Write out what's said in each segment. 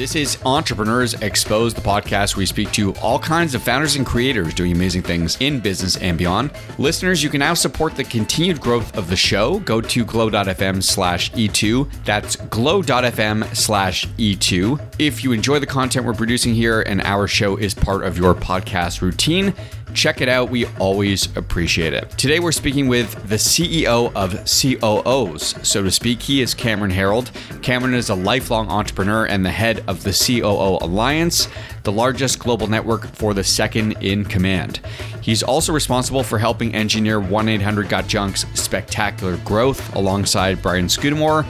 This is Entrepreneurs Exposed, the podcast where we speak to all kinds of founders and creators doing amazing things in business and beyond. Listeners, you can now support the continued growth of the show. Go to glow.fm slash E2. That's glow.fm slash E2. If you enjoy the content we're producing here and our show is part of your podcast routine, Check it out. We always appreciate it. Today, we're speaking with the CEO of COOs, so to speak. He is Cameron Herold. Cameron is a lifelong entrepreneur and the head of the COO Alliance, the largest global network for the second in command. He's also responsible for helping engineer 1 800 Got Junk's spectacular growth alongside Brian Scudamore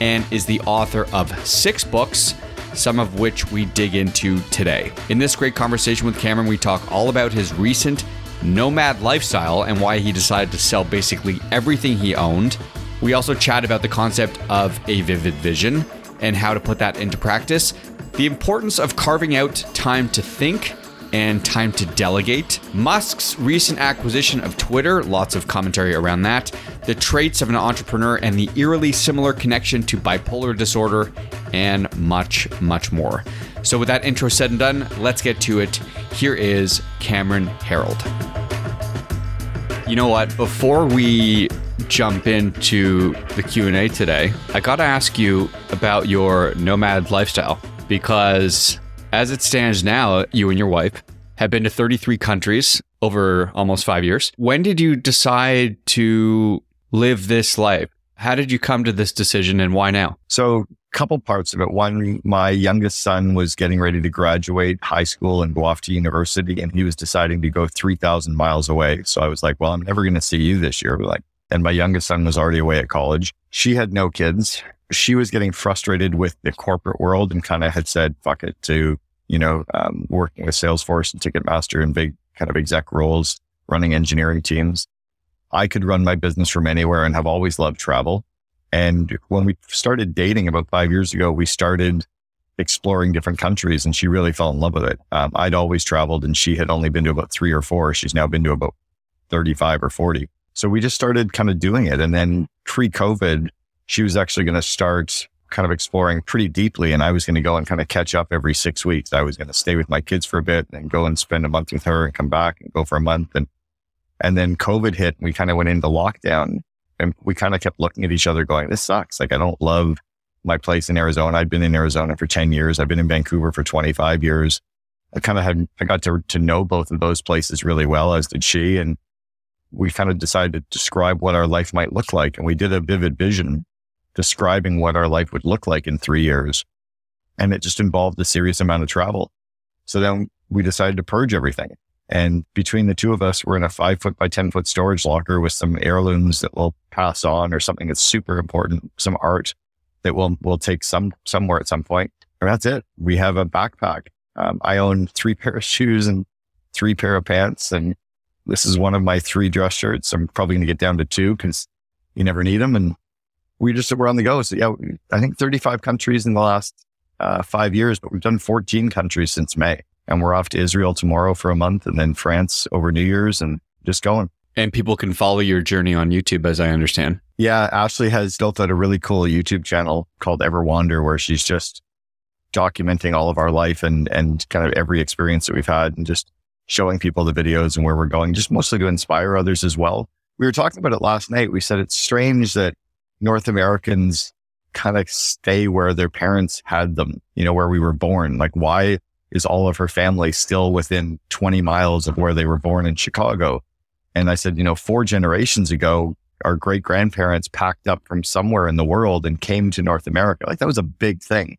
and is the author of six books some of which we dig into today. In this great conversation with Cameron, we talk all about his recent nomad lifestyle and why he decided to sell basically everything he owned. We also chat about the concept of a vivid vision and how to put that into practice, the importance of carving out time to think and time to delegate. Musk's recent acquisition of Twitter, lots of commentary around that. The traits of an entrepreneur and the eerily similar connection to bipolar disorder, and much, much more. So, with that intro said and done, let's get to it. Here is Cameron Herold. You know what? Before we jump into the Q&A today, I got to ask you about your nomad lifestyle because as it stands now, you and your wife have been to 33 countries over almost 5 years. When did you decide to live this life? How did you come to this decision and why now? So, a couple parts of it. One, my youngest son was getting ready to graduate high school and go off to university, and he was deciding to go 3,000 miles away. So I was like, well, I'm never going to see you this year. Like, and my youngest son was already away at college. She had no kids. She was getting frustrated with the corporate world and kind of had said, fuck it to, you know, um, working with Salesforce and Ticketmaster and big kind of exec roles, running engineering teams. I could run my business from anywhere and have always loved travel. And when we started dating about five years ago, we started exploring different countries and she really fell in love with it. Um, I'd always traveled and she had only been to about three or four. She's now been to about 35 or 40. So we just started kind of doing it. And then pre COVID, she was actually going to start kind of exploring pretty deeply. And I was going to go and kind of catch up every six weeks. I was going to stay with my kids for a bit and go and spend a month with her and come back and go for a month. And and then COVID hit, and we kind of went into lockdown and we kind of kept looking at each other going, this sucks. Like, I don't love my place in Arizona. I've been in Arizona for 10 years. I've been in Vancouver for 25 years. I kind of had, I got to, to know both of those places really well, as did she. And we kind of decided to describe what our life might look like. And we did a vivid vision describing what our life would look like in three years. And it just involved a serious amount of travel. So then we decided to purge everything. And between the two of us, we're in a five foot by 10 foot storage locker with some heirlooms that we'll pass on or something that's super important, some art that we'll, we'll take some, somewhere at some point. And that's it. We have a backpack. Um, I own three pair of shoes and three pair of pants. And this is one of my three dress shirts. I'm probably going to get down to two because you never need them. And we just, we're on the go. So yeah, I think 35 countries in the last uh, five years, but we've done 14 countries since May and we're off to Israel tomorrow for a month and then France over New Year's and just going. And people can follow your journey on YouTube, as I understand. Yeah, Ashley has built out a really cool YouTube channel called Ever Wander, where she's just documenting all of our life and and kind of every experience that we've had, and just showing people the videos and where we're going, just mostly to inspire others as well. We were talking about it last night. We said it's strange that North Americans kind of stay where their parents had them, you know, where we were born. Like, why is all of her family still within 20 miles of where they were born in Chicago? And I said, you know, four generations ago, our great grandparents packed up from somewhere in the world and came to North America. Like that was a big thing.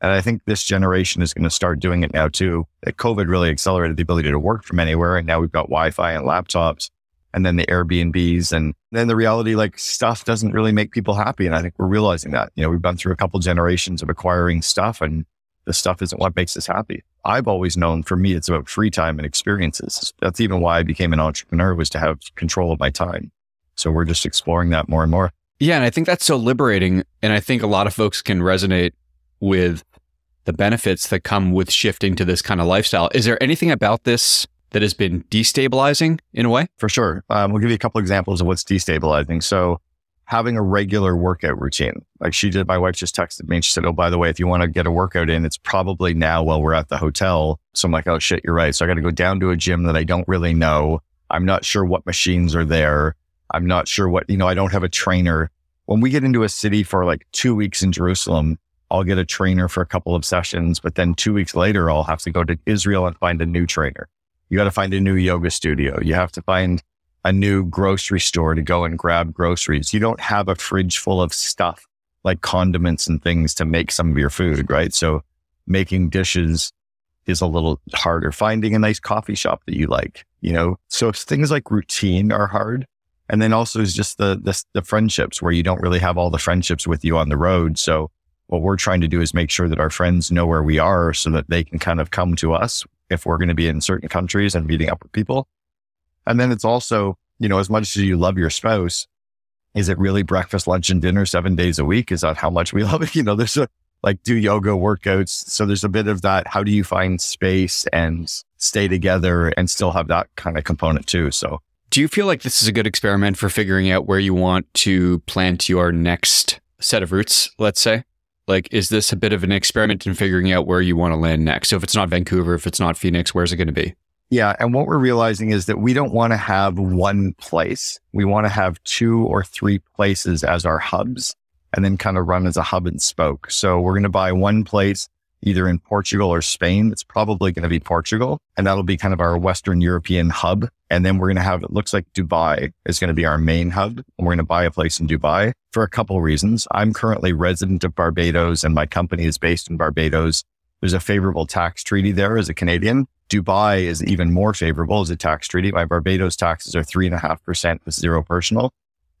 And I think this generation is going to start doing it now too. That COVID really accelerated the ability to work from anywhere. And now we've got Wi Fi and laptops and then the Airbnbs. And then the reality, like stuff doesn't really make people happy. And I think we're realizing that, you know, we've gone through a couple generations of acquiring stuff and the stuff isn't what makes us happy. I've always known for me, it's about free time and experiences. That's even why I became an entrepreneur was to have control of my time. So we're just exploring that more and more. Yeah. And I think that's so liberating. And I think a lot of folks can resonate with the benefits that come with shifting to this kind of lifestyle. Is there anything about this that has been destabilizing in a way? For sure. Um, we'll give you a couple examples of what's destabilizing. So, having a regular workout routine, like she did, my wife just texted me and she said, Oh, by the way, if you want to get a workout in, it's probably now while we're at the hotel. So I'm like, Oh shit, you're right. So I got to go down to a gym that I don't really know. I'm not sure what machines are there. I'm not sure what, you know, I don't have a trainer. When we get into a city for like two weeks in Jerusalem, I'll get a trainer for a couple of sessions, but then two weeks later, I'll have to go to Israel and find a new trainer. You got to find a new yoga studio. You have to find a new grocery store to go and grab groceries. You don't have a fridge full of stuff like condiments and things to make some of your food, right? So making dishes is a little harder. Finding a nice coffee shop that you like, you know, so things like routine are hard. And then also is just the, the, the friendships where you don't really have all the friendships with you on the road. So what we're trying to do is make sure that our friends know where we are so that they can kind of come to us if we're going to be in certain countries and meeting up with people. And then it's also, you know, as much as you love your spouse, is it really breakfast, lunch, and dinner seven days a week? Is that how much we love it? You know, there's a like do yoga workouts. So there's a bit of that. How do you find space and stay together and still have that kind of component too? So do you feel like this is a good experiment for figuring out where you want to plant your next set of roots, let's say? Like, is this a bit of an experiment in figuring out where you want to land next? So if it's not Vancouver, if it's not Phoenix, where's it going to be? Yeah. And what we're realizing is that we don't want to have one place. We want to have two or three places as our hubs and then kind of run as a hub and spoke. So we're going to buy one place either in Portugal or Spain. It's probably going to be Portugal and that'll be kind of our Western European hub. And then we're going to have, it looks like Dubai is going to be our main hub. And we're going to buy a place in Dubai for a couple reasons. I'm currently resident of Barbados and my company is based in Barbados. There's a favorable tax treaty there as a Canadian. Dubai is even more favorable as a tax treaty. My Barbados taxes are three and a half percent with zero personal.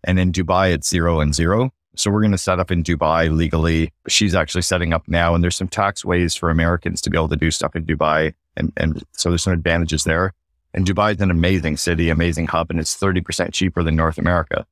And in Dubai, it's zero and zero. So we're going to set up in Dubai legally. She's actually setting up now. And there's some tax ways for Americans to be able to do stuff in Dubai. And, and so there's some advantages there. And Dubai is an amazing city, amazing hub, and it's 30% cheaper than North America.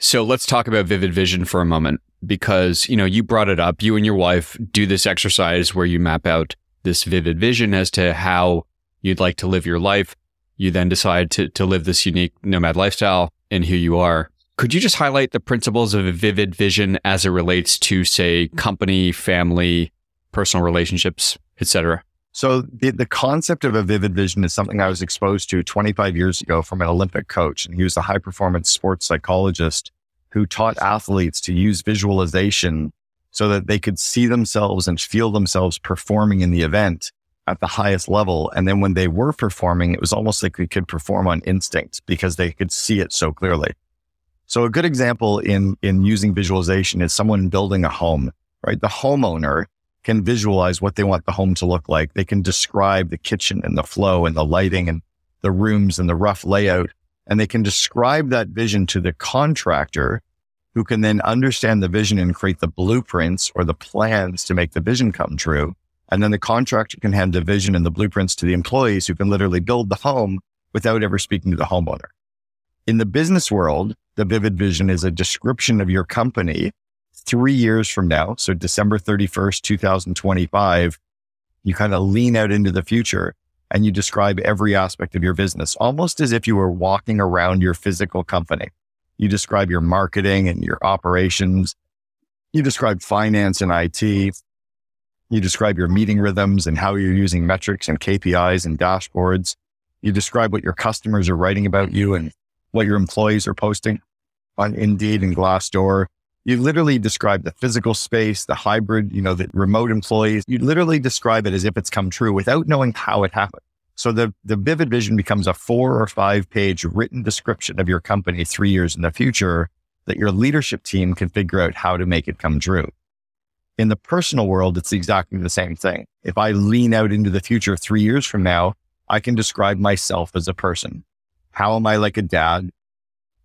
So let's talk about Vivid Vision for a moment because, you know, you brought it up. You and your wife do this exercise where you map out this vivid vision as to how you'd like to live your life. You then decide to, to live this unique nomad lifestyle, and who you are. Could you just highlight the principles of a vivid vision as it relates to, say, company, family, personal relationships, etc.? So the, the concept of a vivid vision is something I was exposed to 25 years ago from an Olympic coach. And he was a high performance sports psychologist who taught athletes to use visualization so that they could see themselves and feel themselves performing in the event at the highest level. And then when they were performing, it was almost like they could perform on instinct because they could see it so clearly. So a good example in, in using visualization is someone building a home, right? The homeowner can visualize what they want the home to look like. They can describe the kitchen and the flow and the lighting and the rooms and the rough layout. And they can describe that vision to the contractor who can then understand the vision and create the blueprints or the plans to make the vision come true. And then the contractor can hand the vision and the blueprints to the employees who can literally build the home without ever speaking to the homeowner. In the business world, the vivid vision is a description of your company three years from now. So December 31st, 2025, you kind of lean out into the future and you describe every aspect of your business, almost as if you were walking around your physical company. You describe your marketing and your operations. You describe finance and IT. You describe your meeting rhythms and how you're using metrics and KPIs and dashboards. You describe what your customers are writing about you and what your employees are posting on Indeed and Glassdoor. You literally describe the physical space, the hybrid, you know, the remote employees. You literally describe it as if it's come true without knowing how it happened. So the, the vivid vision becomes a four or five page written description of your company three years in the future that your leadership team can figure out how to make it come true. In the personal world, it's exactly the same thing. If I lean out into the future three years from now, I can describe myself as a person. How am I like a dad?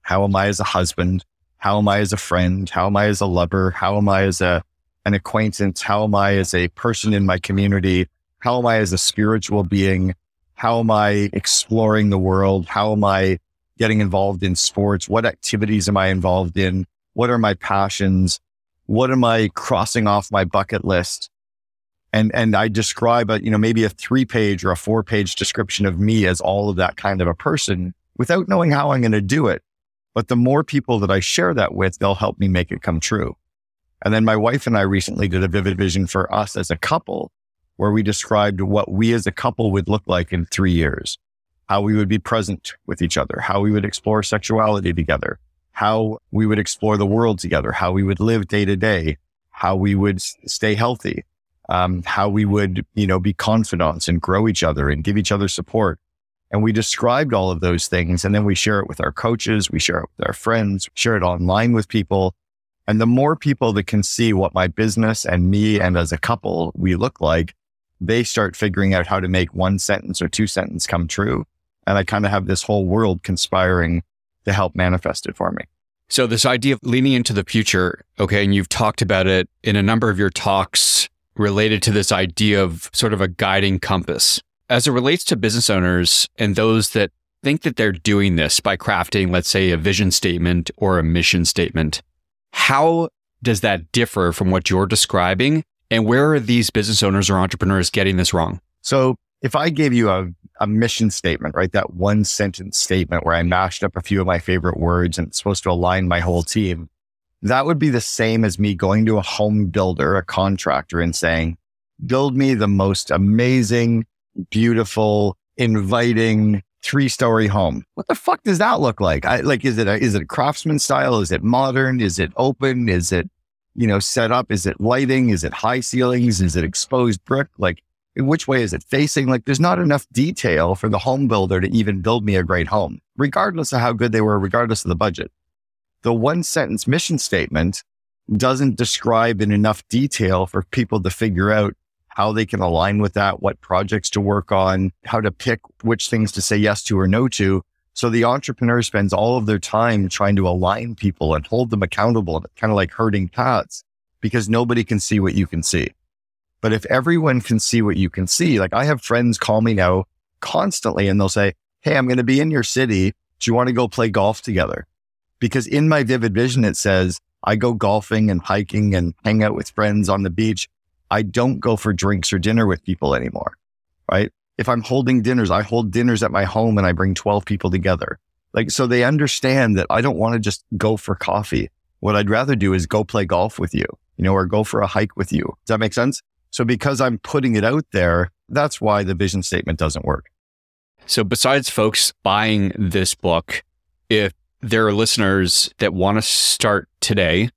How am I as a husband? How am I as a friend? How am I as a lover? How am I as a, an acquaintance? How am I as a person in my community? How am I as a spiritual being? How am I exploring the world? How am I getting involved in sports? What activities am I involved in? What are my passions? What am I crossing off my bucket list? And, and I describe a, you know, maybe a three page or a four page description of me as all of that kind of a person without knowing how I'm going to do it. But the more people that I share that with, they'll help me make it come true. And then my wife and I recently did a vivid vision for us as a couple where we described what we as a couple would look like in three years, how we would be present with each other, how we would explore sexuality together, how we would explore the world together, how we would live day to day, how we would stay healthy, um, how we would, you know, be confidants and grow each other and give each other support. And we described all of those things. And then we share it with our coaches. We share it with our friends, share it online with people. And the more people that can see what my business and me and as a couple we look like, they start figuring out how to make one sentence or two sentence come true. And I kind of have this whole world conspiring to help manifest it for me. So this idea of leaning into the future, okay, and you've talked about it in a number of your talks related to this idea of sort of a guiding compass as it relates to business owners and those that think that they're doing this by crafting, let's say, a vision statement or a mission statement, how does that differ from what you're describing? And where are these business owners or entrepreneurs getting this wrong? So if I gave you a, a mission statement, right, that one sentence statement where I mashed up a few of my favorite words and it's supposed to align my whole team, that would be the same as me going to a home builder, a contractor and saying, build me the most amazing beautiful, inviting three story home. What the fuck does that look like? I, like, is it a, is it a craftsman style? Is it modern? Is it open? Is it, you know, set up? Is it lighting? Is it high ceilings? Is it exposed brick? Like, which way is it facing? Like, there's not enough detail for the home builder to even build me a great home, regardless of how good they were, regardless of the budget. The one sentence mission statement doesn't describe in enough detail for people to figure out how they can align with that, what projects to work on, how to pick which things to say yes to or no to. So the entrepreneur spends all of their time trying to align people and hold them accountable, kind of like herding cats because nobody can see what you can see. But if everyone can see what you can see, like I have friends call me now constantly and they'll say, Hey, I'm going to be in your city. Do you want to go play golf together? Because in my vivid vision, it says I go golfing and hiking and hang out with friends on the beach I don't go for drinks or dinner with people anymore. Right. If I'm holding dinners, I hold dinners at my home and I bring 12 people together. Like, so they understand that I don't want to just go for coffee. What I'd rather do is go play golf with you, you know, or go for a hike with you. Does that make sense? So because I'm putting it out there, that's why the vision statement doesn't work. So besides folks buying this book, if there are listeners that want to start today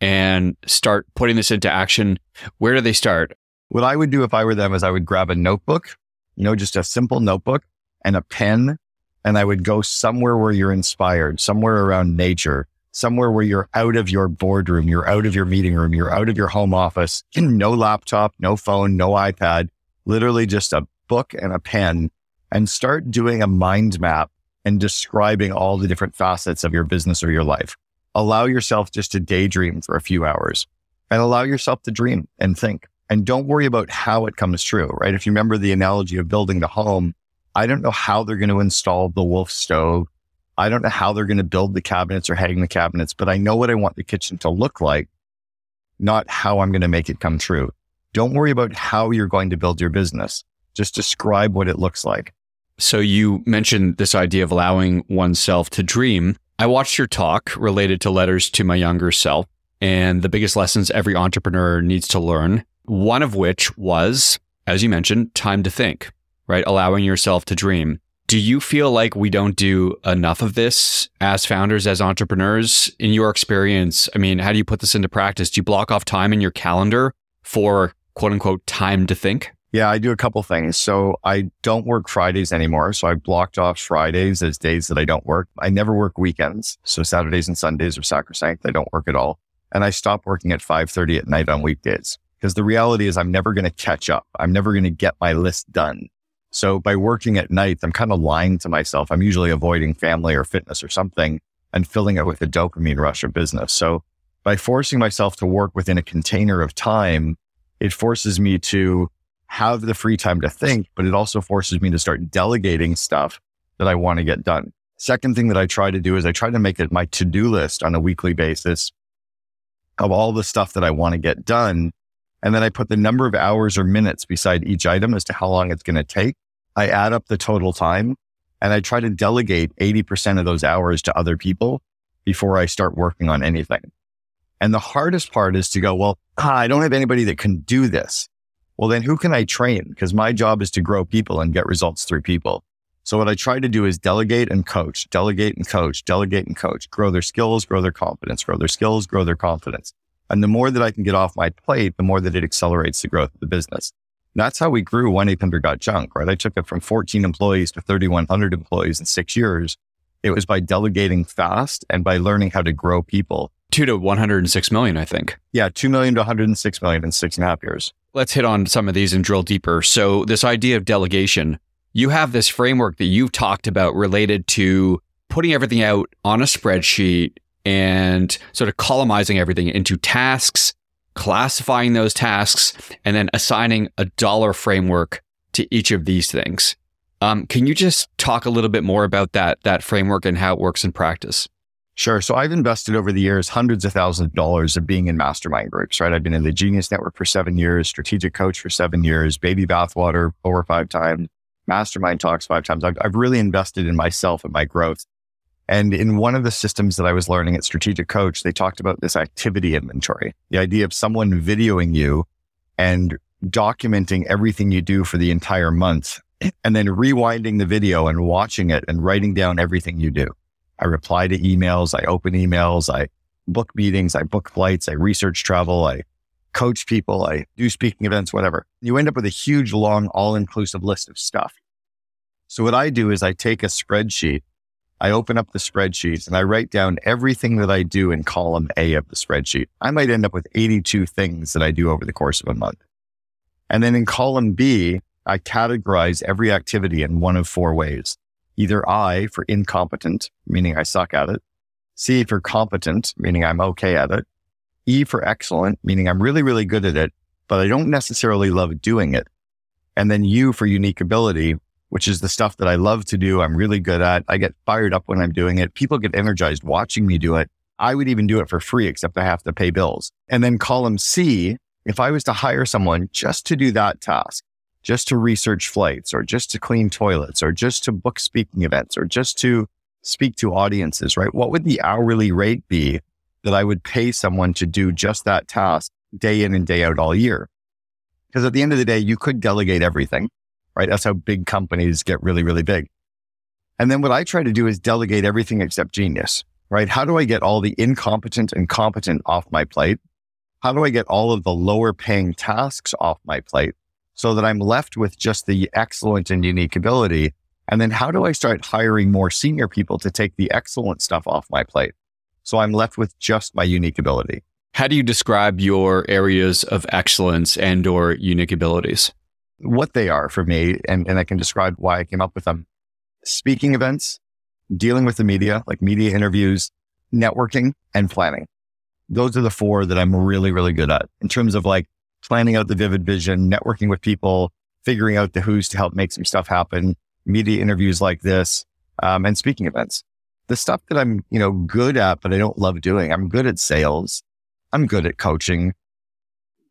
and start putting this into action, where do they start? What I would do if I were them is I would grab a notebook, you know, just a simple notebook and a pen. And I would go somewhere where you're inspired, somewhere around nature, somewhere where you're out of your boardroom, you're out of your meeting room, you're out of your home office, no laptop, no phone, no iPad, literally just a book and a pen and start doing a mind map and describing all the different facets of your business or your life allow yourself just to daydream for a few hours and allow yourself to dream and think. And don't worry about how it comes true, right? If you remember the analogy of building the home, I don't know how they're going to install the wolf stove. I don't know how they're going to build the cabinets or hang the cabinets, but I know what I want the kitchen to look like, not how I'm going to make it come true. Don't worry about how you're going to build your business. Just describe what it looks like. So you mentioned this idea of allowing oneself to dream. I watched your talk related to letters to my younger self and the biggest lessons every entrepreneur needs to learn. One of which was, as you mentioned, time to think, right? Allowing yourself to dream. Do you feel like we don't do enough of this as founders, as entrepreneurs? In your experience, I mean, how do you put this into practice? Do you block off time in your calendar for quote unquote time to think? Yeah, I do a couple things. So I don't work Fridays anymore. So I blocked off Fridays as days that I don't work. I never work weekends. So Saturdays and Sundays are sacrosanct. I don't work at all. and I stop working at 5:30 at night on weekdays. Because the reality is I'm never going to catch up. I'm never going to get my list done. So by working at night, I'm kind of lying to myself. I'm usually avoiding family or fitness or something and filling it with a dopamine rush of business. So by forcing myself to work within a container of time, it forces me to have the free time to think, but it also forces me to start delegating stuff that I want to get done. Second thing that I try to do is I try to make it my to do list on a weekly basis of all the stuff that I want to get done. And then I put the number of hours or minutes beside each item as to how long it's going to take. I add up the total time and I try to delegate 80% of those hours to other people before I start working on anything. And the hardest part is to go, well, ah, I don't have anybody that can do this. Well, then who can I train? Because my job is to grow people and get results through people. So what I try to do is delegate and coach, delegate and coach, delegate and coach, grow their skills, grow their confidence, grow their skills, grow their confidence. And the more that I can get off my plate, the more that it accelerates the growth of the business. And that's how we grew 1-800 Got Junk, right? I took it from 14 employees to 3,100 employees in six years. It was by delegating fast and by learning how to grow people. Two to 106 million, I think. Yeah, 2 million to 106 million in six and a half years. Let's hit on some of these and drill deeper. So this idea of delegation, you have this framework that you've talked about related to putting everything out on a spreadsheet and sort of columnizing everything into tasks, classifying those tasks, and then assigning a dollar framework to each of these things. Um, can you just talk a little bit more about that that framework and how it works in practice? Sure. So I've invested over the years hundreds of thousands of dollars of being in mastermind groups, right? I've been in the Genius Network for seven years, strategic coach for seven years, baby bathwater four or five times, mastermind talks five times. I've, I've really invested in myself and my growth. And in one of the systems that I was learning at Strategic Coach, they talked about this activity inventory, the idea of someone videoing you and documenting everything you do for the entire month and then rewinding the video and watching it and writing down everything you do. I reply to emails. I open emails. I book meetings. I book flights. I research travel. I coach people. I do speaking events, whatever. You end up with a huge, long, all inclusive list of stuff. So what I do is I take a spreadsheet. I open up the spreadsheet and I write down everything that I do in column A of the spreadsheet. I might end up with 82 things that I do over the course of a month. And then in column B, I categorize every activity in one of four ways. Either I for incompetent, meaning I suck at it. C for competent, meaning I'm okay at it. E for excellent, meaning I'm really, really good at it, but I don't necessarily love doing it. And then U for unique ability, which is the stuff that I love to do. I'm really good at. I get fired up when I'm doing it. People get energized watching me do it. I would even do it for free, except I have to pay bills. And then column C, if I was to hire someone just to do that task, just to research flights or just to clean toilets or just to book speaking events or just to speak to audiences, right? What would the hourly rate be that I would pay someone to do just that task day in and day out all year. Because at the end of the day, you could delegate everything, right? That's how big companies get really, really big. And then what I try to do is delegate everything except genius, right? How do I get all the incompetent and competent off my plate? How do I get all of the lower paying tasks off my plate so that I'm left with just the excellent and unique ability? And then how do I start hiring more senior people to take the excellent stuff off my plate? So I'm left with just my unique ability. How do you describe your areas of excellence and or unique abilities? What they are for me, and, and I can describe why I came up with them. Speaking events, dealing with the media, like media interviews, networking, and planning. Those are the four that I'm really, really good at in terms of like planning out the vivid vision, networking with people, figuring out the who's to help make some stuff happen, media interviews like this, um, and speaking events the stuff that I'm, you know, good at, but I don't love doing. I'm good at sales. I'm good at coaching,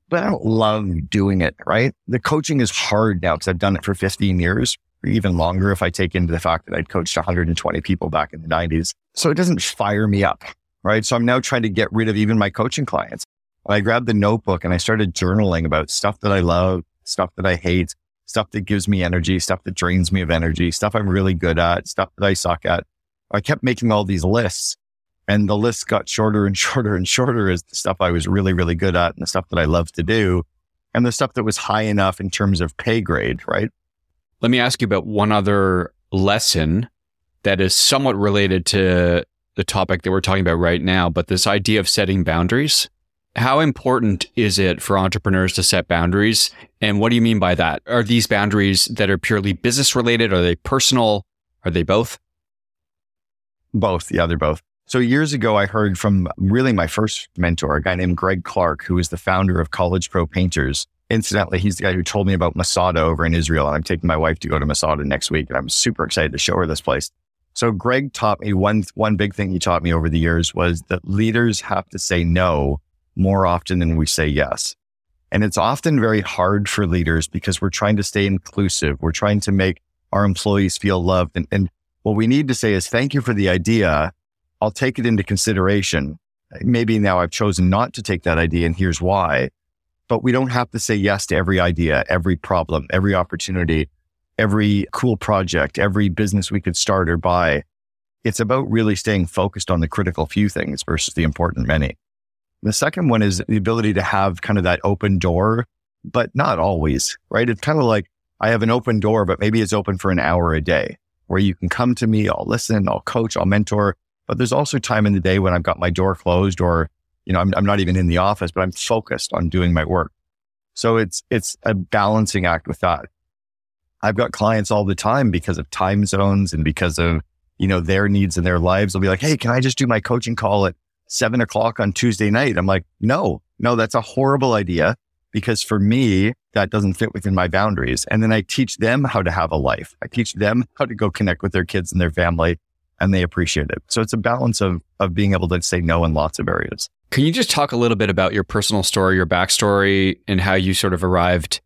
but I don't love doing it, right? The coaching is hard now because I've done it for 15 years or even longer if I take into the fact that I'd coached 120 people back in the 90s. So it doesn't fire me up, right? So I'm now trying to get rid of even my coaching clients. I grabbed the notebook and I started journaling about stuff that I love, stuff that I hate, stuff that gives me energy, stuff that drains me of energy, stuff I'm really good at, stuff that I suck at. I kept making all these lists and the list got shorter and shorter and shorter as the stuff I was really, really good at and the stuff that I love to do and the stuff that was high enough in terms of pay grade, right? Let me ask you about one other lesson that is somewhat related to the topic that we're talking about right now, but this idea of setting boundaries. How important is it for entrepreneurs to set boundaries? And what do you mean by that? Are these boundaries that are purely business related? Are they personal? Are they both? Both. Yeah, they're both. So years ago, I heard from really my first mentor, a guy named Greg Clark, who is the founder of College Pro Painters. Incidentally, he's the guy who told me about Masada over in Israel. And I'm taking my wife to go to Masada next week. And I'm super excited to show her this place. So Greg taught me one, one big thing he taught me over the years was that leaders have to say no more often than we say yes. And it's often very hard for leaders because we're trying to stay inclusive. We're trying to make our employees feel loved. And, and what we need to say is thank you for the idea. I'll take it into consideration. Maybe now I've chosen not to take that idea and here's why. But we don't have to say yes to every idea, every problem, every opportunity, every cool project, every business we could start or buy. It's about really staying focused on the critical few things versus the important many. The second one is the ability to have kind of that open door, but not always, right? It's kind of like I have an open door, but maybe it's open for an hour a day where you can come to me. I'll listen, I'll coach, I'll mentor. But there's also time in the day when I've got my door closed or, you know, I'm, I'm not even in the office, but I'm focused on doing my work. So it's, it's a balancing act with that. I've got clients all the time because of time zones and because of, you know, their needs and their lives. They'll be like, Hey, can I just do my coaching call at seven o'clock on Tuesday night? I'm like, no, no, that's a horrible idea because for me, that doesn't fit within my boundaries. And then I teach them how to have a life. I teach them how to go connect with their kids and their family and they appreciate it. So it's a balance of, of being able to say no in lots of areas. Can you just talk a little bit about your personal story, your backstory, and how you sort of arrived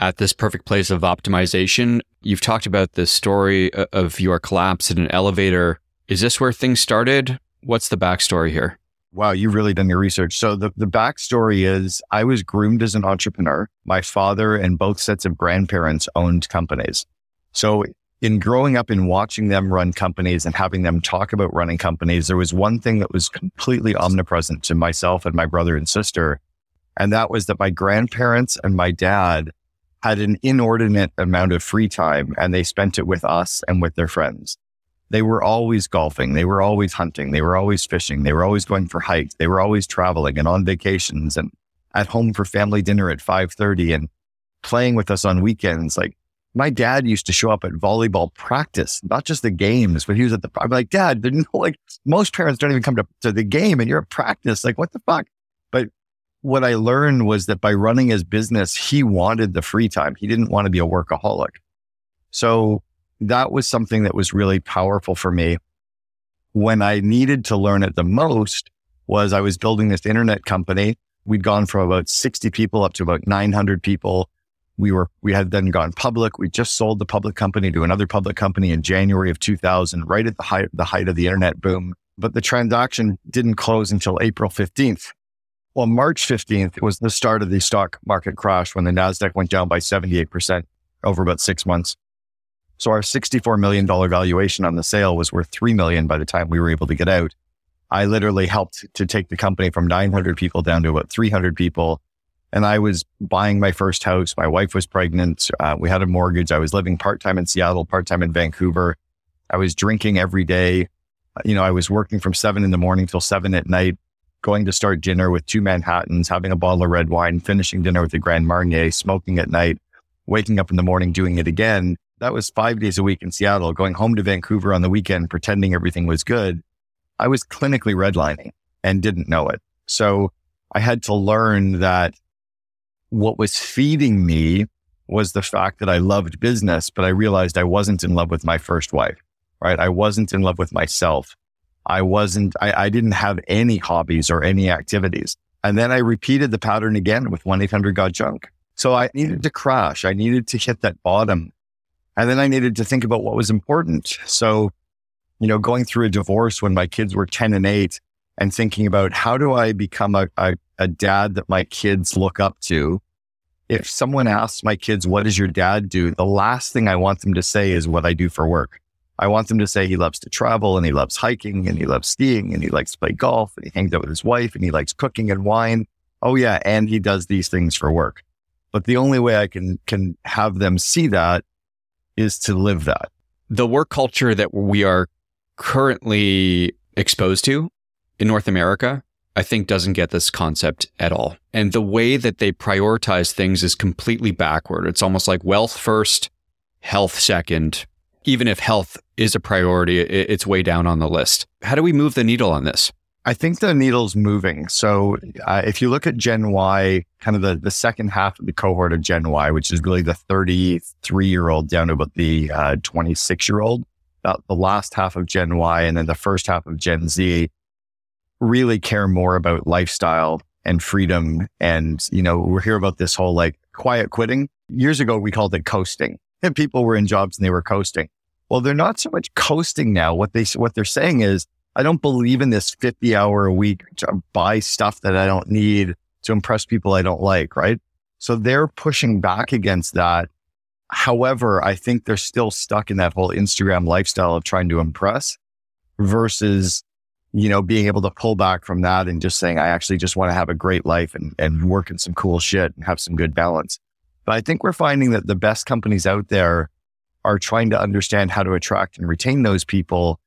at this perfect place of optimization? You've talked about the story uh, of your collapse in an elevator. Is this where things started? What's the backstory here? Wow, you've really done your research. So the, the backstory is I was groomed as an entrepreneur. My father and both sets of grandparents owned companies. So in growing up and watching them run companies and having them talk about running companies, there was one thing that was completely omnipresent to myself and my brother and sister. And that was that my grandparents and my dad had an inordinate amount of free time and they spent it with us and with their friends they were always golfing. They were always hunting. They were always fishing. They were always going for hikes. They were always traveling and on vacations and at home for family dinner at 530 and playing with us on weekends. Like my dad used to show up at volleyball practice, not just the games, but he was at the, I'm like, dad, no, like most parents don't even come to, to the game and you're at practice. Like what the fuck? But what I learned was that by running his business, he wanted the free time. He didn't want to be a workaholic. So that was something that was really powerful for me. When I needed to learn it the most was I was building this internet company. We'd gone from about 60 people up to about 900 people. We were, we had then gone public. We just sold the public company to another public company in January of 2000, right at the height, the height of the internet boom. But the transaction didn't close until April 15th. Well, March 15th was the start of the stock market crash when the NASDAQ went down by 78% over about six months. So our $64 million valuation on the sale was worth 3 million by the time we were able to get out. I literally helped to take the company from 900 people down to about 300 people. And I was buying my first house. My wife was pregnant. Uh, we had a mortgage. I was living part time in Seattle, part time in Vancouver. I was drinking every day. Uh, you know, I was working from seven in the morning till seven at night, going to start dinner with two Manhattans, having a bottle of red wine, finishing dinner with a Grand Marnier, smoking at night, waking up in the morning, doing it again that was five days a week in Seattle, going home to Vancouver on the weekend, pretending everything was good. I was clinically redlining and didn't know it. So I had to learn that what was feeding me was the fact that I loved business, but I realized I wasn't in love with my first wife, right? I wasn't in love with myself. I wasn't, I, I didn't have any hobbies or any activities. And then I repeated the pattern again with 1 800 Got Junk. So I needed to crash. I needed to hit that bottom and then I needed to think about what was important. So, you know, going through a divorce when my kids were 10 and eight and thinking about how do I become a, a, a dad that my kids look up to? If someone asks my kids, what does your dad do? The last thing I want them to say is what I do for work. I want them to say he loves to travel and he loves hiking and he loves skiing and he likes to play golf and he hangs out with his wife and he likes cooking and wine. Oh yeah. And he does these things for work. But the only way I can, can have them see that is to live that. The work culture that we are currently exposed to in North America I think doesn't get this concept at all. And the way that they prioritize things is completely backward. It's almost like wealth first, health second. Even if health is a priority, it's way down on the list. How do we move the needle on this? I think the needle's moving. So uh, if you look at Gen Y, kind of the, the second half of the cohort of Gen Y, which is really the 33 year old down to about the 26 uh, year old, about the last half of Gen Y and then the first half of Gen Z really care more about lifestyle and freedom. And, you know, we're here about this whole like quiet quitting. Years ago, we called it coasting and people were in jobs and they were coasting. Well, they're not so much coasting now. What they, what they're saying is, I don't believe in this 50 hour a week to buy stuff that I don't need to impress people I don't like. Right. So they're pushing back against that. However, I think they're still stuck in that whole Instagram lifestyle of trying to impress versus, you know, being able to pull back from that and just saying, I actually just want to have a great life and, and work in some cool shit and have some good balance. But I think we're finding that the best companies out there are trying to understand how to attract and retain those people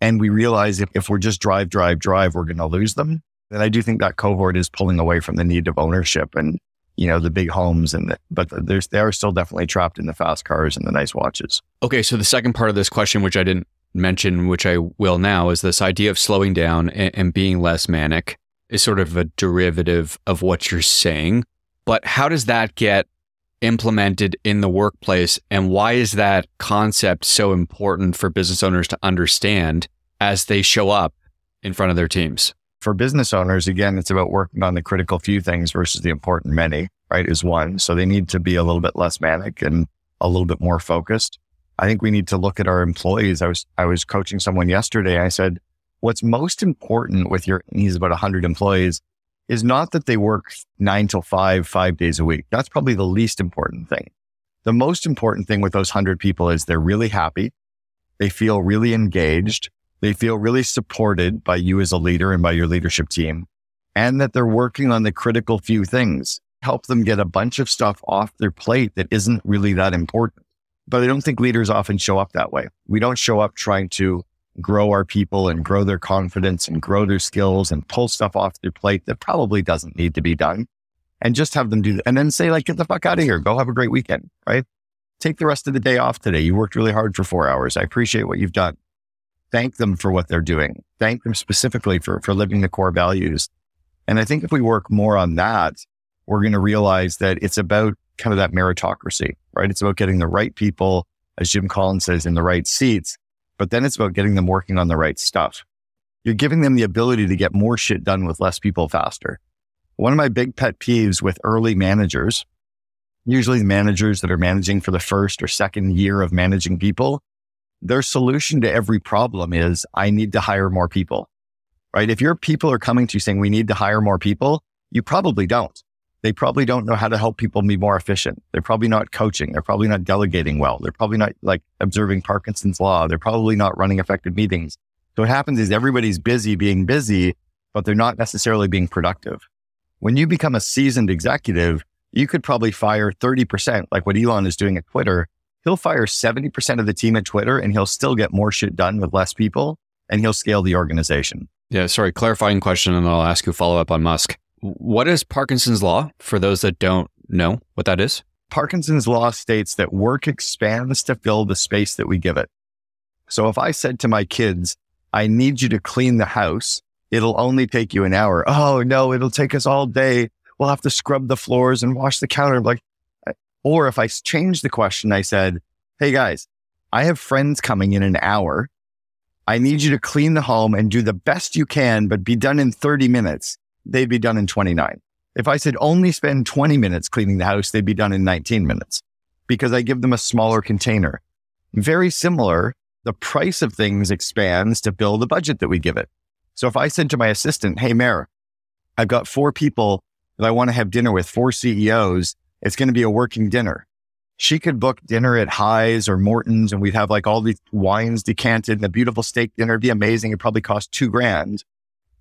and we realize if, if we're just drive, drive, drive, we're going to lose them. And I do think that cohort is pulling away from the need of ownership and, you know, the big homes and, the, but there's, they are still definitely trapped in the fast cars and the nice watches. Okay. So the second part of this question, which I didn't mention, which I will now, is this idea of slowing down and, and being less manic is sort of a derivative of what you're saying. But how does that get implemented in the workplace and why is that concept so important for business owners to understand as they show up in front of their teams? For business owners, again, it's about working on the critical few things versus the important many, right? Is one. So they need to be a little bit less manic and a little bit more focused. I think we need to look at our employees. I was, I was coaching someone yesterday. I said, what's most important with your, he's about 100 employees is not that they work nine till five, five days a week. That's probably the least important thing. The most important thing with those hundred people is they're really happy. They feel really engaged. They feel really supported by you as a leader and by your leadership team and that they're working on the critical few things. Help them get a bunch of stuff off their plate that isn't really that important. But I don't think leaders often show up that way. We don't show up trying to grow our people and grow their confidence and grow their skills and pull stuff off their plate that probably doesn't need to be done and just have them do that. And then say like, get the fuck out of here. Go have a great weekend, right? Take the rest of the day off today. You worked really hard for four hours. I appreciate what you've done. Thank them for what they're doing. Thank them specifically for, for living the core values. And I think if we work more on that, we're going to realize that it's about kind of that meritocracy, right? It's about getting the right people, as Jim Collins says, in the right seats but then it's about getting them working on the right stuff. You're giving them the ability to get more shit done with less people faster. One of my big pet peeves with early managers, usually the managers that are managing for the first or second year of managing people, their solution to every problem is I need to hire more people, right? If your people are coming to you saying we need to hire more people, you probably don't they probably don't know how to help people be more efficient. They're probably not coaching. They're probably not delegating well. They're probably not like observing Parkinson's law. They're probably not running effective meetings. So what happens is everybody's busy being busy, but they're not necessarily being productive. When you become a seasoned executive, you could probably fire 30%, like what Elon is doing at Twitter. He'll fire 70% of the team at Twitter and he'll still get more shit done with less people and he'll scale the organization. Yeah. Sorry. Clarifying question. And I'll ask you follow up on Musk. What is Parkinson's law for those that don't know what that is? Parkinson's law states that work expands to fill the space that we give it. So if I said to my kids, I need you to clean the house, it'll only take you an hour. Oh no, it'll take us all day. We'll have to scrub the floors and wash the counter. Like, or if I changed the question, I said, Hey guys, I have friends coming in an hour. I need you to clean the home and do the best you can, but be done in 30 minutes they'd be done in 29. If I said only spend 20 minutes cleaning the house, they'd be done in 19 minutes because I give them a smaller container. Very similar, the price of things expands to build the budget that we give it. So if I said to my assistant, Hey, Mayor, I've got four people that I want to have dinner with, four CEOs. It's going to be a working dinner. She could book dinner at Hy's or Morton's and we'd have like all these wines decanted and a beautiful steak dinner. It'd be amazing. It'd probably cost two grand.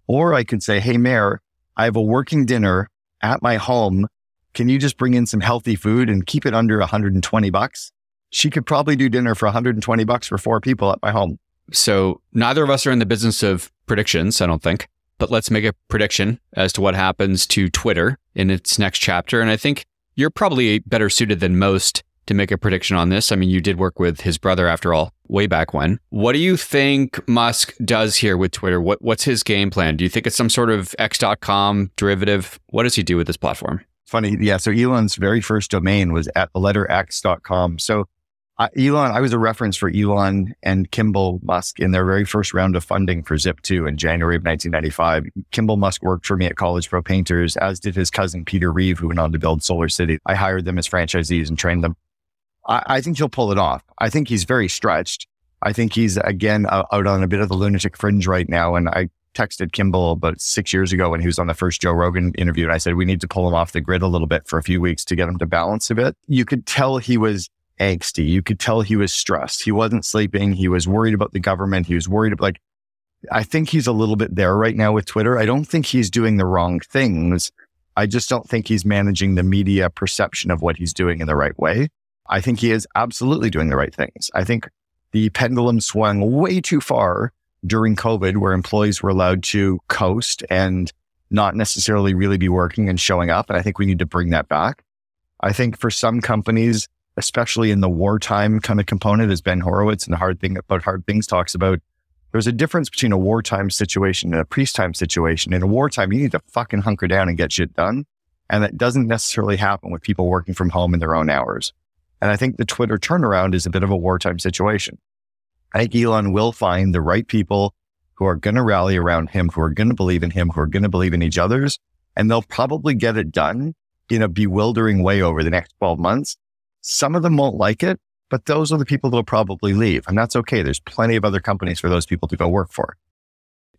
Or I could say, Hey, Mayor, I have a working dinner at my home. Can you just bring in some healthy food and keep it under 120 bucks? She could probably do dinner for 120 bucks for four people at my home. So neither of us are in the business of predictions, I don't think. but let's make a prediction as to what happens to Twitter in its next chapter. And I think you're probably better suited than most to make a prediction on this. I mean, you did work with his brother after all, way back when. What do you think Musk does here with Twitter? What what's his game plan? Do you think it's some sort of x.com derivative? What does he do with this platform? Funny, yeah. So Elon's very first domain was at the letter x.com. So Elon, I was a reference for Elon and Kimball Musk in their very first round of funding for Zip2 in January of 1995. Kimball Musk worked for me at College Pro Painters, as did his cousin Peter Rive, who went on to build Solar City. I hired them as franchisees and trained them. I, I think he'll pull it off. I think he's very stretched. I think he's again out on a bit of the lunatic fringe right now. And I texted Kimball about six years ago when he was on the first Joe Rogan interview. And I said, we need to pull him off the grid a little bit for a few weeks to get him to balance a bit. You could tell he was angsty. You could tell he was stressed. He wasn't sleeping. He was worried about the government. He was worried about like, I think he's a little bit there right now with Twitter. I don't think he's doing the wrong things. I just don't think he's managing the media perception of what he's doing in the right way. I think he is absolutely doing the right things. I think the pendulum swung way too far during COVID, where employees were allowed to coast and not necessarily really be working and showing up. And I think we need to bring that back. I think for some companies, especially in the wartime kind of component, as Ben Horowitz and the hard thing about hard things talks about, there's a difference between a wartime situation and a peacetime situation. In a wartime, you need to fucking hunker down and get shit done. And that doesn't necessarily happen with people working from home in their own hours. And I think the Twitter turnaround is a bit of a wartime situation. I think Elon will find the right people who are going to rally around him, who are going to believe in him, who are going to believe in each other's, and they'll probably get it done in a bewildering way over the next 12 months. Some of them won't like it, but those are the people that'll probably leave. And that's okay. There's plenty of other companies for those people to go work for.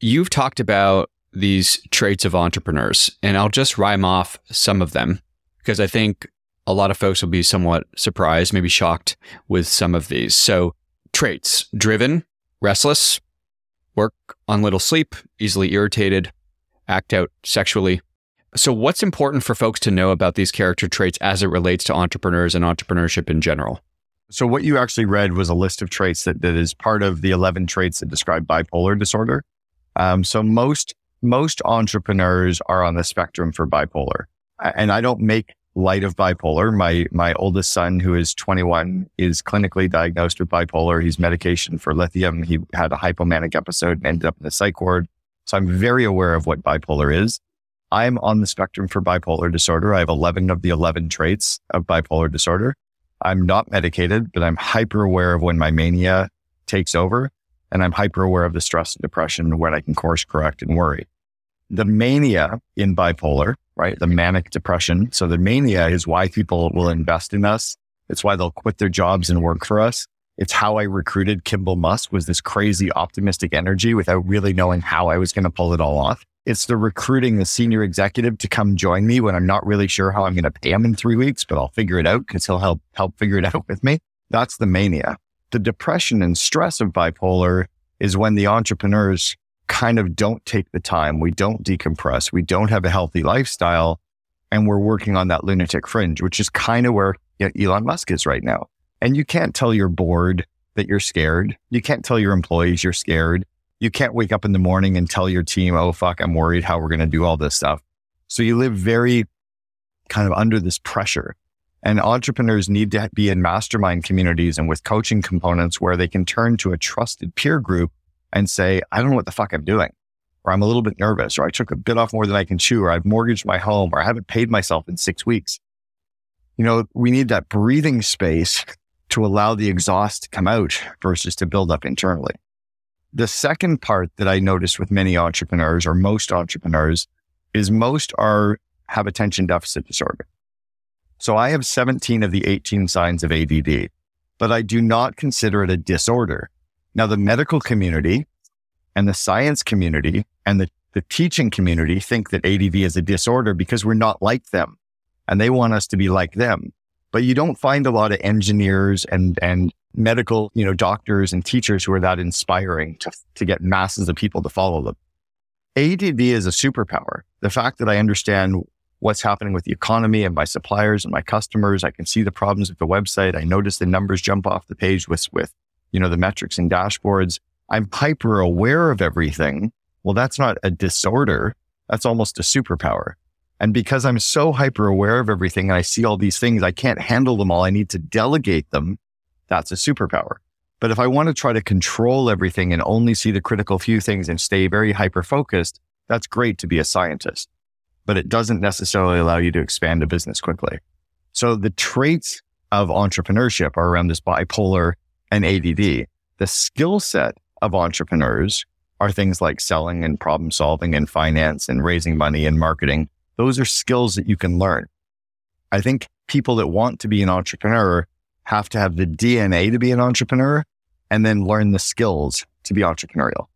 You've talked about these traits of entrepreneurs, and I'll just rhyme off some of them because I think a lot of folks will be somewhat surprised, maybe shocked with some of these. So, traits driven, restless, work on little sleep, easily irritated, act out sexually, so, what's important for folks to know about these character traits as it relates to entrepreneurs and entrepreneurship in general? So, what you actually read was a list of traits that, that is part of the 11 traits that describe bipolar disorder. Um, so, most most entrepreneurs are on the spectrum for bipolar, and I don't make light of bipolar. My my oldest son, who is 21, is clinically diagnosed with bipolar. He's medication for lithium. He had a hypomanic episode and ended up in the psych ward. So, I'm very aware of what bipolar is. I'm on the spectrum for bipolar disorder. I have 11 of the 11 traits of bipolar disorder. I'm not medicated, but I'm hyper aware of when my mania takes over. And I'm hyper aware of the stress and depression when I can course correct and worry. The mania in bipolar, right? The manic depression. So the mania is why people will invest in us. It's why they'll quit their jobs and work for us. It's how I recruited Kimball Musk was this crazy optimistic energy without really knowing how I was going to pull it all off. It's the recruiting the senior executive to come join me when I'm not really sure how I'm going to pay him in three weeks, but I'll figure it out because he'll help help figure it out with me. That's the mania. The depression and stress of bipolar is when the entrepreneurs kind of don't take the time. We don't decompress. We don't have a healthy lifestyle. And we're working on that lunatic fringe, which is kind of where you know, Elon Musk is right now. And you can't tell your board that you're scared. You can't tell your employees you're scared you can't wake up in the morning and tell your team, oh, fuck, I'm worried how we're going to do all this stuff. So you live very kind of under this pressure. And entrepreneurs need to be in mastermind communities and with coaching components where they can turn to a trusted peer group and say, I don't know what the fuck I'm doing, or I'm a little bit nervous, or I took a bit off more than I can chew, or I've mortgaged my home, or I haven't paid myself in six weeks. You know, we need that breathing space to allow the exhaust to come out versus to build up internally. The second part that I noticed with many entrepreneurs or most entrepreneurs is most are have attention deficit disorder. So I have 17 of the 18 signs of ADD, but I do not consider it a disorder. Now the medical community and the science community and the, the teaching community think that ADD is a disorder because we're not like them and they want us to be like them. But you don't find a lot of engineers and, and medical, you know, doctors and teachers who are that inspiring to, to get masses of people to follow them. ADD is a superpower. The fact that I understand what's happening with the economy and my suppliers and my customers, I can see the problems with the website. I notice the numbers jump off the page with, with, you know, the metrics and dashboards. I'm hyper aware of everything Well, that's not a disorder. That's almost a superpower. And because I'm so hyper aware of everything and I see all these things, I can't handle them all. I need to delegate them. That's a superpower. But if I want to try to control everything and only see the critical few things and stay very hyper focused, that's great to be a scientist, but it doesn't necessarily allow you to expand a business quickly. So the traits of entrepreneurship are around this bipolar and ADD. The skill set of entrepreneurs are things like selling and problem solving and finance and raising money and marketing. Those are skills that you can learn. I think people that want to be an entrepreneur have to have the DNA to be an entrepreneur and then learn the skills to be entrepreneurial.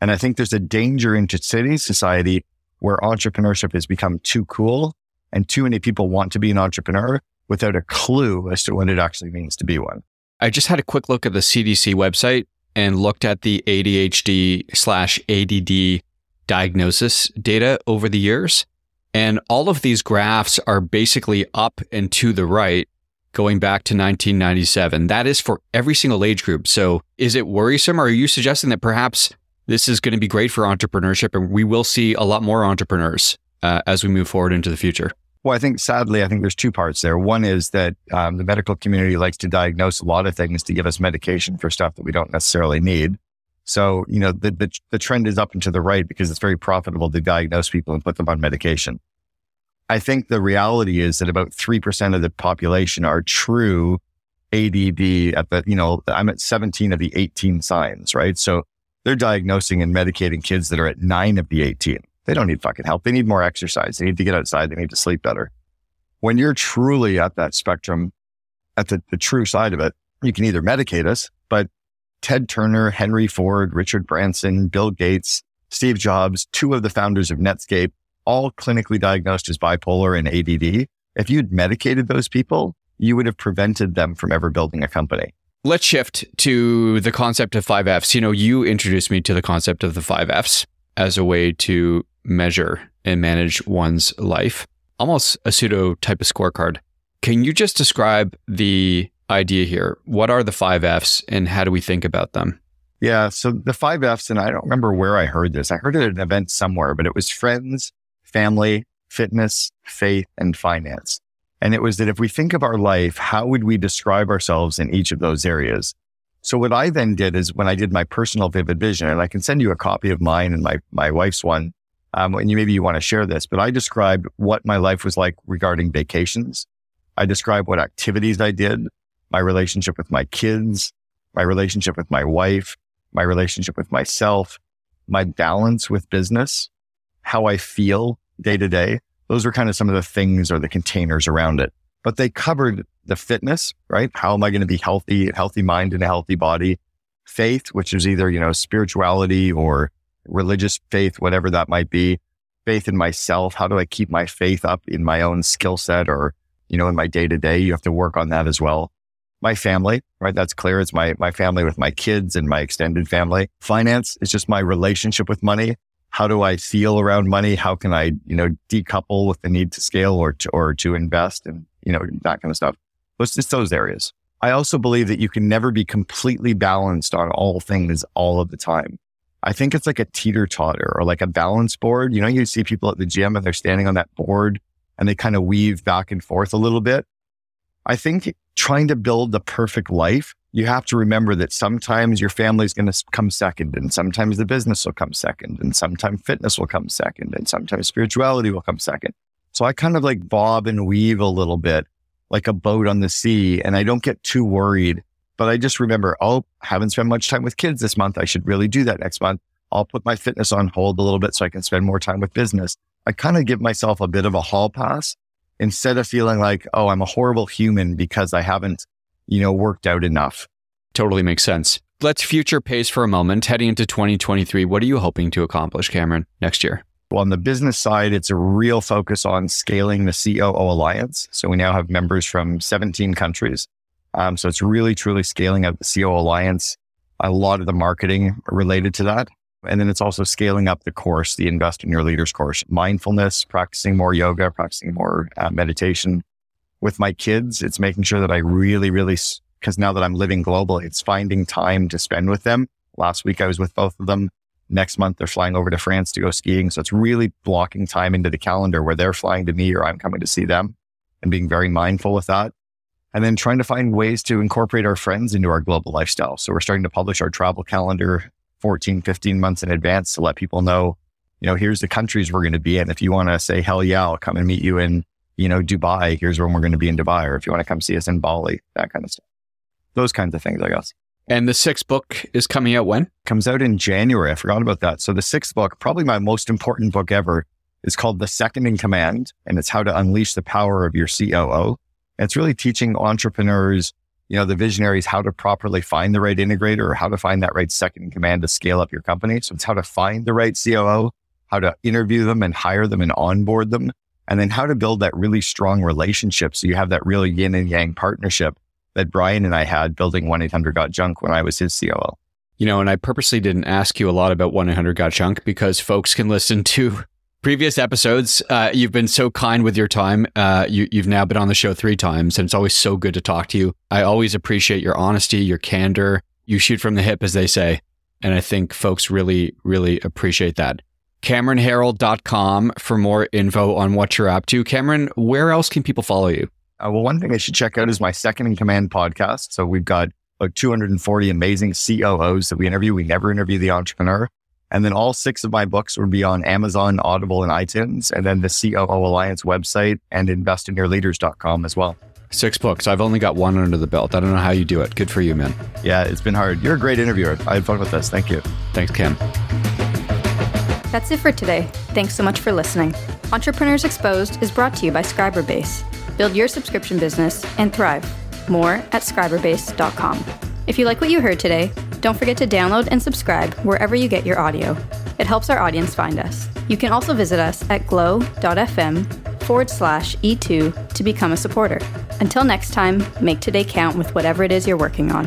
And I think there's a danger in today's society where entrepreneurship has become too cool and too many people want to be an entrepreneur without a clue as to what it actually means to be one. I just had a quick look at the CDC website and looked at the ADHD slash ADD diagnosis data over the years. And all of these graphs are basically up and to the right going back to 1997. That is for every single age group. So is it worrisome? Or are you suggesting that perhaps this is going to be great for entrepreneurship and we will see a lot more entrepreneurs uh, as we move forward into the future? Well, I think sadly, I think there's two parts there. One is that um, the medical community likes to diagnose a lot of things to give us medication for stuff that we don't necessarily need. So, you know, the, the, the trend is up and to the right because it's very profitable to diagnose people and put them on medication. I think the reality is that about 3% of the population are true ADD at the, you know, I'm at 17 of the 18 signs, right? So they're diagnosing and medicating kids that are at nine of the 18. They don't need fucking help. They need more exercise. They need to get outside. They need to sleep better. When you're truly at that spectrum, at the, the true side of it, you can either medicate us, but Ted Turner, Henry Ford, Richard Branson, Bill Gates, Steve Jobs, two of the founders of Netscape, all clinically diagnosed as bipolar and ADD. If you'd medicated those people, you would have prevented them from ever building a company. Let's shift to the concept of five F's. You know, you introduced me to the concept of the five F's as a way to measure and manage one's life, almost a pseudo type of scorecard. Can you just describe the idea here? What are the five F's and how do we think about them? Yeah. So the five F's, and I don't remember where I heard this. I heard it at an event somewhere, but it was friends, family, fitness, faith, and finance. And it was that if we think of our life, how would we describe ourselves in each of those areas? So what I then did is when I did my personal vivid vision, and I can send you a copy of mine and my, my wife's one, um, and you, maybe you want to share this, but I described what my life was like regarding vacations. I described what activities I did, my relationship with my kids, my relationship with my wife, my relationship with myself, my balance with business, how I feel day to day. Those were kind of some of the things or the containers around it. But they covered the fitness, right? How am I going to be healthy, healthy mind and a healthy body? Faith, which is either, you know, spirituality or religious faith, whatever that might be. Faith in myself. How do I keep my faith up in my own skill set or, you know, in my day to day? You have to work on that as well. My family, right? That's clear. It's my, my family with my kids and my extended family. Finance is just my relationship with money how do I feel around money? How can I, you know, decouple with the need to scale or to, or to invest and, you know, that kind of stuff. It's just those areas. I also believe that you can never be completely balanced on all things all of the time. I think it's like a teeter totter or like a balance board. You know, you see people at the gym and they're standing on that board and they kind of weave back and forth a little bit. I think trying to build the perfect life you have to remember that sometimes your family is going to come second and sometimes the business will come second and sometimes fitness will come second and sometimes spirituality will come second. So I kind of like bob and weave a little bit like a boat on the sea and I don't get too worried, but I just remember, oh, I haven't spent much time with kids this month. I should really do that next month. I'll put my fitness on hold a little bit so I can spend more time with business. I kind of give myself a bit of a hall pass instead of feeling like, oh, I'm a horrible human because I haven't you know, worked out enough. Totally makes sense. Let's future pace for a moment. Heading into 2023, what are you hoping to accomplish, Cameron, next year? Well, on the business side, it's a real focus on scaling the COO Alliance. So we now have members from 17 countries. Um, so it's really, truly scaling up the COO Alliance, a lot of the marketing related to that. And then it's also scaling up the course, the Invest in Your Leaders course, mindfulness, practicing more yoga, practicing more uh, meditation, with my kids, it's making sure that I really, really, because now that I'm living globally, it's finding time to spend with them. Last week I was with both of them. Next month, they're flying over to France to go skiing. So it's really blocking time into the calendar where they're flying to me or I'm coming to see them and being very mindful with that. And then trying to find ways to incorporate our friends into our global lifestyle. So we're starting to publish our travel calendar 14, 15 months in advance to let people know, you know, here's the countries we're going to be in. If you want to say, hell yeah, I'll come and meet you in, you know, Dubai. Here's when we're going to be in Dubai. Or if you want to come see us in Bali, that kind of stuff. Those kinds of things, I guess. And the sixth book is coming out when? Comes out in January. I forgot about that. So the sixth book, probably my most important book ever, is called The Second in Command, and it's how to unleash the power of your COO. It's really teaching entrepreneurs, you know, the visionaries how to properly find the right integrator or how to find that right second in command to scale up your company. So it's how to find the right COO, how to interview them and hire them and onboard them, and then how to build that really strong relationship. So you have that real yin and yang partnership that Brian and I had building 1 800 Got Junk when I was his COO. You know, and I purposely didn't ask you a lot about 1 800 Got Junk because folks can listen to previous episodes. Uh, you've been so kind with your time. Uh, you, you've now been on the show three times, and it's always so good to talk to you. I always appreciate your honesty, your candor. You shoot from the hip, as they say. And I think folks really, really appreciate that. CameronHerold.com for more info on what you're up to. Cameron, where else can people follow you? Uh, well, one thing I should check out is my second in command podcast. So we've got about 240 amazing COOs that we interview. We never interview the entrepreneur. And then all six of my books would be on Amazon, Audible, and iTunes, and then the COO Alliance website and investinyourleaders.com as well. Six books. I've only got one under the belt. I don't know how you do it. Good for you, man. Yeah, it's been hard. You're a great interviewer. I had fun with this. Thank you. Thanks, Cam. That's it for today. Thanks so much for listening. Entrepreneurs Exposed is brought to you by Scriberbase. Build your subscription business and thrive. More at scriberbase.com. If you like what you heard today, don't forget to download and subscribe wherever you get your audio. It helps our audience find us. You can also visit us at glow.fm forward slash E2 to become a supporter. Until next time, make today count with whatever it is you're working on.